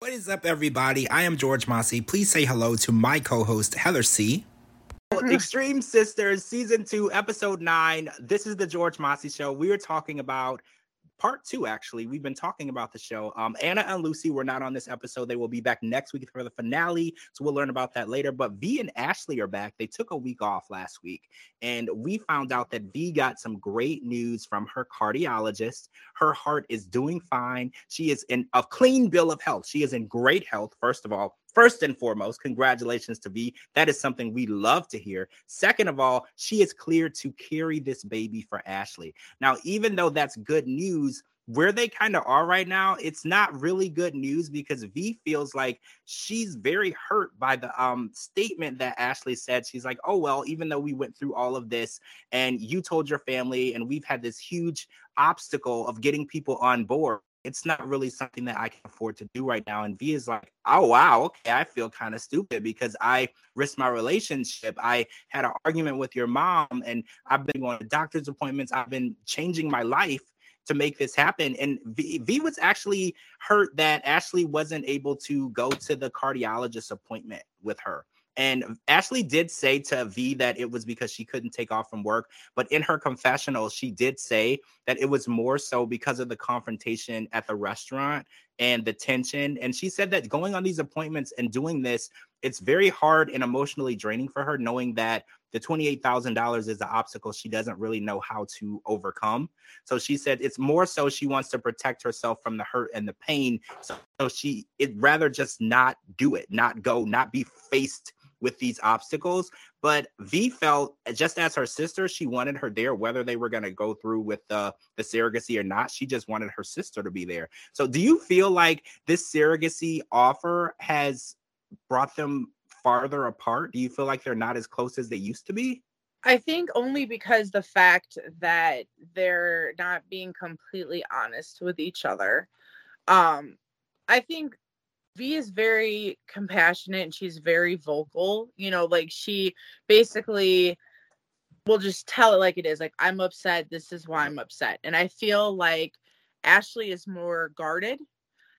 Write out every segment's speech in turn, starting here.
What is up, everybody? I am George Mossey. Please say hello to my co host, Heather C. Extreme Sisters, Season 2, Episode 9. This is the George Mossey Show. We are talking about part two, actually. We've been talking about the show. Um, Anna and Lucy were not on this episode. They will be back next week for the finale. So we'll learn about that later. But Vee and Ashley are back. They took a week off last week. And we found out that Vee got some great news from her cardiologist. Her heart is doing fine. She is in a clean bill of health. She is in great health, first of all. First and foremost, congratulations to Vee. That is something we love to hear. Second of all, she is cleared to carry this baby for Ashley. Now, even though that's good news, where they kind of are right now, it's not really good news because Vee feels like she's very hurt by the um statement that Ashley said. She's like, "Oh well, even though we went through all of this and you told your family and we've had this huge obstacle of getting people on board, it's not really something that I can afford to do right now. And Vee is like, oh wow, okay, I feel kind of stupid because I risked my relationship. I had an argument with your mom, and I've been going to doctor's appointments. I've been changing my life to make this happen. And v, v was actually hurt that Ashley wasn't able to go to the cardiologist appointment with her. And Ashley did say to Vee that it was because she couldn't take off from work. But in her confessional, she did say that it was more so because of the confrontation at the restaurant and the tension. And she said that going on these appointments and doing this, it's very hard and emotionally draining for her, knowing that the $28,000 is the obstacle she doesn't really know how to overcome. So she said it's more so she wants to protect herself from the hurt and the pain. So, so she, it rather just not do it, not go, not be faced with these obstacles. But Vee felt just as her sister, she wanted her there, whether they were going to go through with the, the surrogacy or not. She just wanted her sister to be there. So, do you feel like this surrogacy offer has brought them farther apart? Do you feel like they're not as close as they used to be? I think only because the fact that they're not being completely honest with each other. Um, I think Vee is very compassionate and she's very vocal. You know, like she basically will just tell it like it is. Like, I'm upset. This is why I'm upset. And I feel like Ashley is more guarded.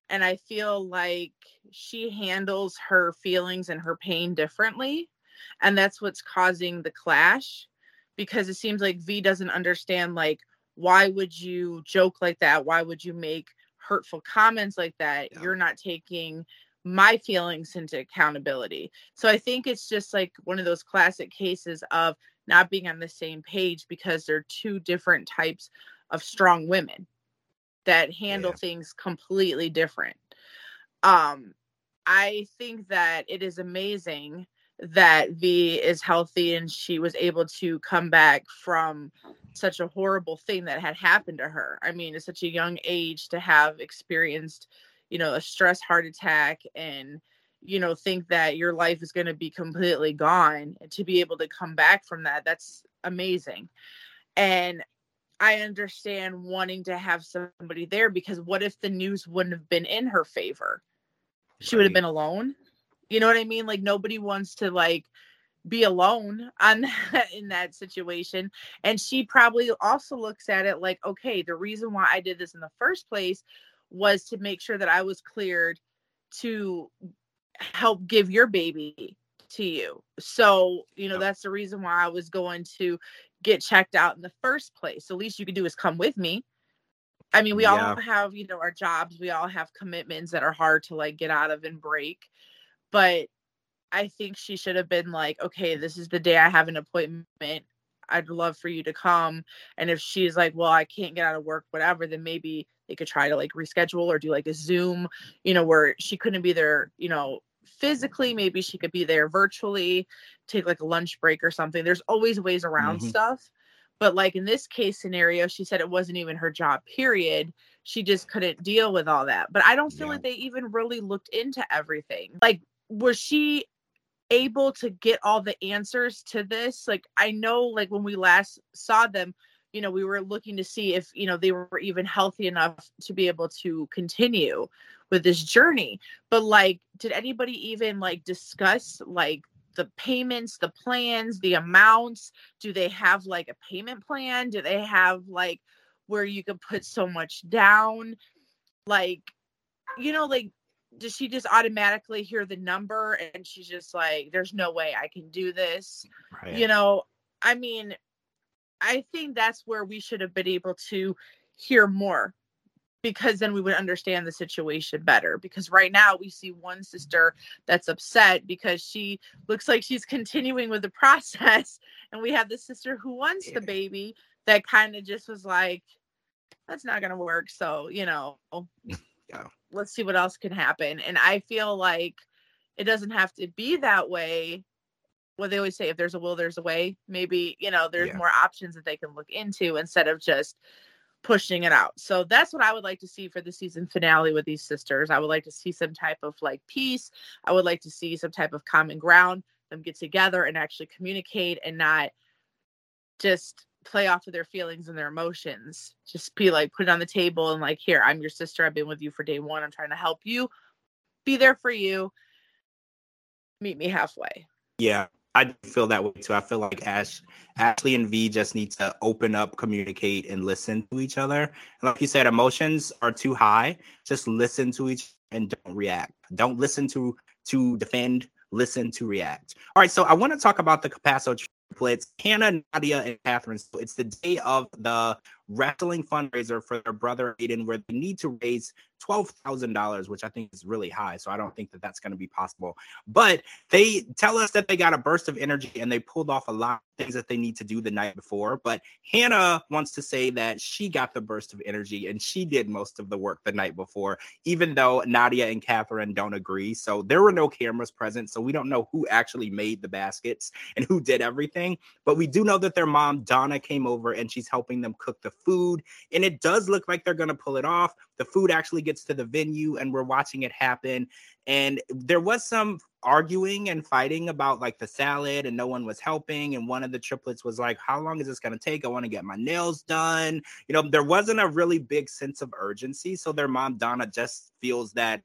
And I feel like she handles her feelings and her pain differently. And that's what's causing the clash because it seems like Vee doesn't understand, like, why would you joke like that? Why would you make hurtful comments like that, yeah. you're not taking my feelings into accountability. So I think it's just like one of those classic cases of not being on the same page because they're two different types of strong women that handle yeah. things completely different. Um I think that it is amazing that Vee is healthy and she was able to come back from such a horrible thing that had happened to her. I mean, at such a young age to have experienced, you know, a stress heart attack and, you know, think that your life is going to be completely gone and to be able to come back from that, that's amazing. And I understand wanting to have somebody there because what if the news wouldn't have been in her favor? She right. would have been alone. You know what I mean? Like nobody wants to like be alone on that, in that situation and she probably also looks at it like okay the reason why i did this in the first place was to make sure that i was cleared to help give your baby to you. So you know that's the reason why i was going to get checked out in the first place. The least you can do is come with me. I mean we yeah. all have you know our jobs. We all have commitments that are hard to like get out of and break but I think she should have been like, okay, this is the day I have an appointment. I'd love for you to come. And if she's like, well, I can't get out of work, whatever, then maybe they could try to like reschedule or do like a Zoom, you know, where she couldn't be there, you know, physically. Maybe she could be there virtually, take like a lunch break or something. There's always ways around mm-hmm. stuff. But like in this case scenario, she said it wasn't even her job, period. She just couldn't deal with all that. But I don't feel yeah. like they even really looked into everything. Like, was she able to get all the answers to this like i know like when we last saw them you know we were looking to see if you know they were even healthy enough to be able to continue with this journey. But like did anybody even like discuss like the payments the plans the amounts? Do they have like a payment plan? Do they have like where you could put so much down? Like you know like does she just automatically hear the number and she's just like there's no way i can do this right. you know? I mean i think that's where we should have been able to hear more because then we would understand the situation better because right now we see one sister that's upset because she looks like she's continuing with the process and we have the sister who wants the baby that kind of just was like that's not going to work so you know yeah. let's see what else can happen. And I feel like it doesn't have to be that way. Well, they always say if there's a will, there's a way. Maybe, you know, there's yeah. more options that they can look into instead of just pushing it out. So that's what I would like to see for the season finale with these sisters. I would like to see some type of like peace. I would like to see some type of common ground, them get together and actually communicate and not just play off of their feelings and their emotions. Just be like, put it on the table and like, here, I'm your sister. I've been with you for day one. I'm trying to help you. Be there for you. Meet me halfway. Yeah, I feel that way too. I feel like Ash, Ashley and Vee just need to open up, communicate, and listen to each other. And like you said, emotions are too high. Just listen to each and don't react. Don't listen to to defend. Listen to react. All right, so I want to talk about the Capasso triplets, Hannah, Nadia, and Catherine. So it's the day of the wrestling fundraiser for their brother Aiden, where they need to raise twelve thousand dollars, which I think is really high. So I don't think that that's going to be possible. But they tell us that they got a burst of energy and they pulled off a lot of things that they need to do the night before. But Hannah wants to say that she got the burst of energy and she did most of the work the night before, even though Nadia and Catherine don't agree. So there were no cameras present, so we don't know who actually made the baskets and who did everything. But we do know that their mom Donna came over and she's helping them cook the food. And it does look like they're going to pull it off. The food actually gets to the venue and we're watching it happen. And there was some arguing and fighting about like the salad and no one was helping. And one of the triplets was like, How long is this going to take? I want to get my nails done. You know, there wasn't a really big sense of urgency. So their mom, Donna, just feels that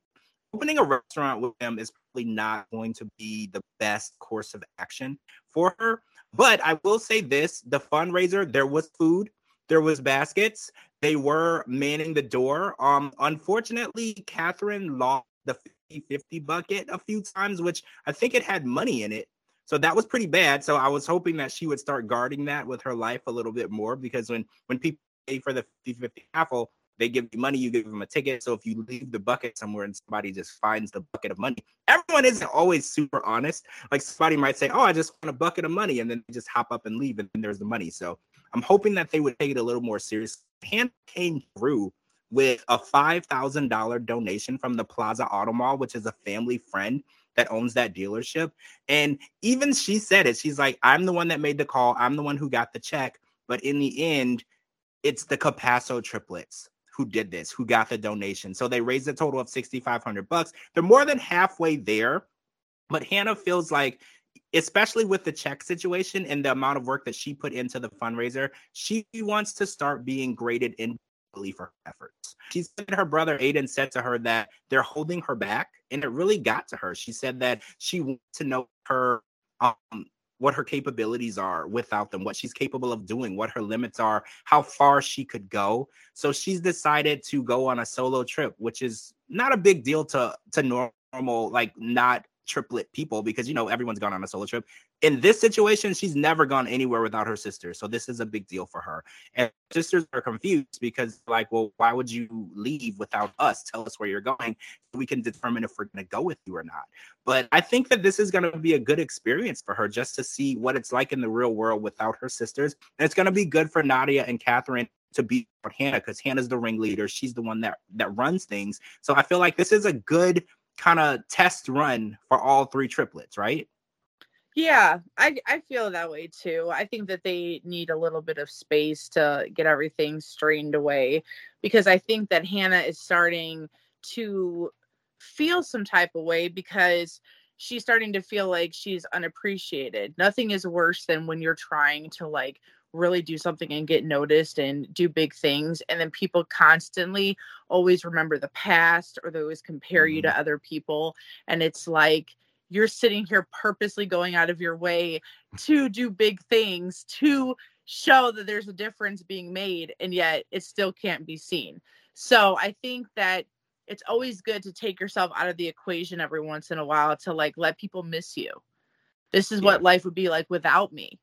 opening a restaurant with them is probably not going to be the best course of action for her. But I will say this the fundraiser, there was food, there was baskets. They were manning the door. Um, unfortunately, Catherine lost the 50-50 bucket a few times, which I think it had money in it. So that was pretty bad. So I was hoping that she would start guarding that with her life a little bit more because when when people pay for the 50-50 raffle, they give you money, you give them a ticket. So if you leave the bucket somewhere and somebody just finds the bucket of money, everyone isn't always super honest. Like somebody might say, Oh, I just want a bucket of money, and then just hop up and leave, and then there's the money. So I'm hoping that they would take it a little more serious. Hannah came through with a $5,000 donation from the Plaza Auto Mall, which is a family friend that owns that dealership. And even she said it. She's like, I'm the one that made the call. I'm the one who got the check. But in the end, it's the Capasso triplets who did this, who got the donation. So they raised a total of 6,500 bucks. They're more than halfway there. But Hannah feels like, especially with the check situation and the amount of work that she put into the fundraiser, she wants to start being graded individually for her efforts. She said her brother Aiden said to her that they're holding her back, and it really got to her. She said that she wants to know her um, what her capabilities are without them, what she's capable of doing, what her limits are, how far she could go. So she's decided to go on a solo trip, which is not a big deal to to normal like not triplet people because you know everyone's gone on a solo trip. In this situation, she's never gone anywhere without her sister. So this is a big deal for her. And sisters are confused because like, well, why would you leave without us? Tell us where you're going. We can determine if we're going to go with you or not. But I think that this is going to be a good experience for her just to see what it's like in the real world without her sisters. And it's going to be good for Nadia and Catherine to be Hannah because Hannah's the ringleader. She's the one that that runs things. So I feel like this is a good kind of test run for all three triplets, right? Yeah, I I feel that way too. I think that they need a little bit of space to get everything strained away because I think that Hannah is starting to feel some type of way because she's starting to feel like she's unappreciated. Nothing is worse than when you're trying to like really do something and get noticed and do big things and then people constantly always remember the past or they always compare mm-hmm. you to other people and it's like you're sitting here purposely going out of your way to do big things to show that there's a difference being made and yet it still can't be seen so i think that it's always good to take yourself out of the equation every once in a while to like let people miss you. This is yeah. what life would be like without me.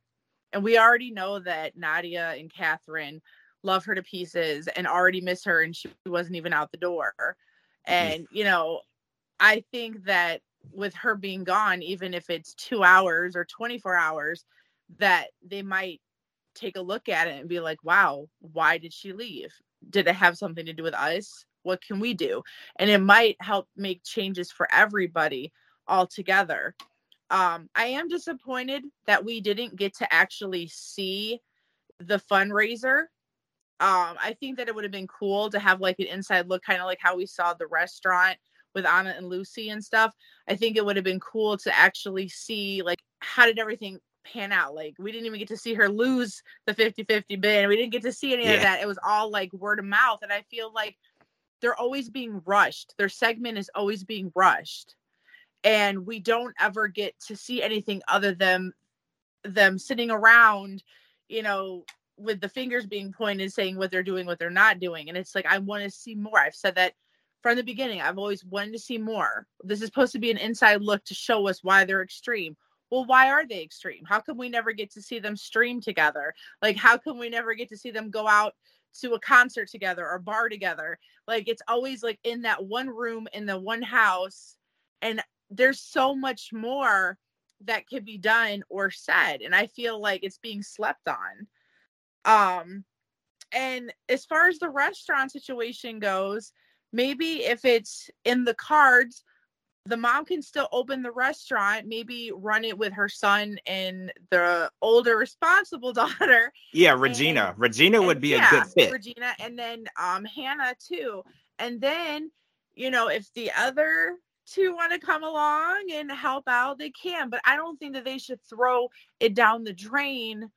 And we already know that Nadia and Catherine love her to pieces and already miss her and she wasn't even out the door. Mm-hmm. And, you know, I think that with her being gone, even if it's two hours or 24 hours, that they might take a look at it and be like, wow, why did she leave? Did it have something to do with us? What can we do? And it might help make changes for everybody all together. Um, I am disappointed that we didn't get to actually see the fundraiser. Um, I think that it would have been cool to have like an inside look, kind of like how we saw the restaurant with Anna and Lucy and stuff. I think it would have been cool to actually see like how did everything pan out. Like we didn't even get to see her lose the 50-50 bid. We didn't get to see any yeah. of that. It was all like word of mouth. And I feel like they're always being rushed. Their segment is always being rushed. And we don't ever get to see anything other than them sitting around, you know, with the fingers being pointed saying what they're doing, what they're not doing. And it's like I want to see more. I've said that from the beginning. I've always wanted to see more. This is supposed to be an inside look to show us why they're extreme. Well, why are they extreme? How come we never get to see them stream together? Like, how come we never get to see them go out to a concert together or bar together? Like, it's always like in that one room in the one house. And there's so much more that could be done or said. And I feel like it's being slept on. Um, and as far as the restaurant situation goes, maybe if it's in the cards the mom can still open the restaurant maybe run it with her son and the older responsible daughter yeah regina and, regina would be yeah, a good fit regina and then um hannah too and then you know if the other two want to come along and help out they can but i don't think that they should throw it down the drain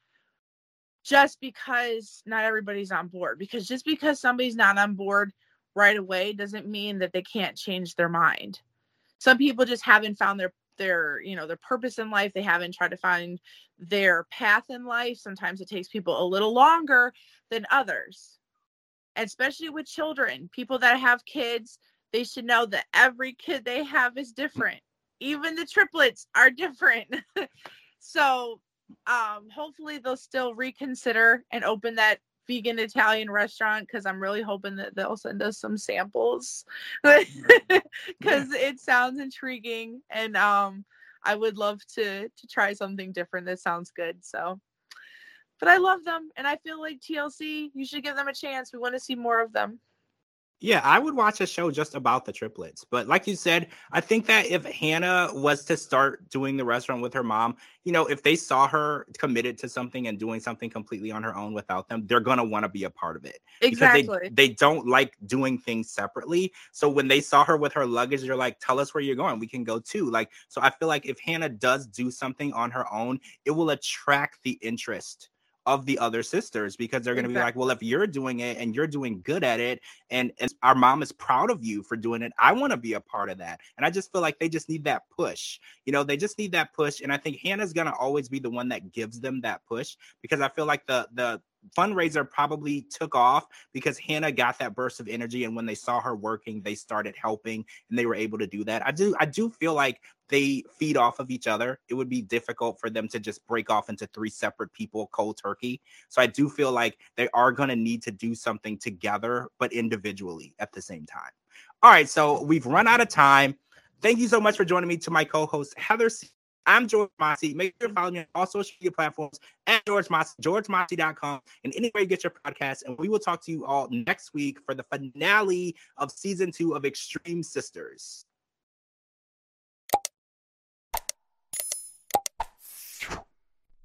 just because not everybody's on board because just because somebody's not on board right away doesn't mean that they can't change their mind. Some people just haven't found their their you know their purpose in life they haven't tried to find their path in life sometimes it takes people a little longer than others especially with children people that have kids they should know that every kid they have is different even the triplets are different so um hopefully they'll still reconsider and open that vegan Italian restaurant because I'm really hoping that they'll send us some samples because it sounds intriguing and um I would love to to try something different that sounds good. So but I love them and I feel like TLC, you should give them a chance. We want to see more of them. Yeah, I would watch a show just about the triplets. But like you said, I think that if Hannah was to start doing the restaurant with her mom, you know, if they saw her committed to something and doing something completely on her own without them, they're gonna want to be a part of it. Exactly. Because they, they don't like doing things separately. So when they saw her with her luggage, they're like, tell us where you're going. We can go too. Like, so I feel like if Hannah does do something on her own, it will attract the interest of the other sisters because they're going to exactly. be like, well, if you're doing it and you're doing good at it, and, and our mom is proud of you for doing it, I want to be a part of that. And I just feel like they just need that push. You know, they just need that push. And I think Hannah's going to always be the one that gives them that push because I feel like the the fundraiser probably took off because Hannah got that burst of energy and when they saw her working they started helping and they were able to do that. I do I do feel like they feed off of each other. It would be difficult for them to just break off into three separate people cold turkey. So I do feel like they are going to need to do something together but individually at the same time. All right, so we've run out of time. Thank you so much for joining me to my co-host Heather I'm George Mossey. Make sure to follow me on all social media platforms at George Mossey, georgemossey.com, and anywhere you get your podcast. And we will talk to you all next week for the finale of season two of Extreme Sisters.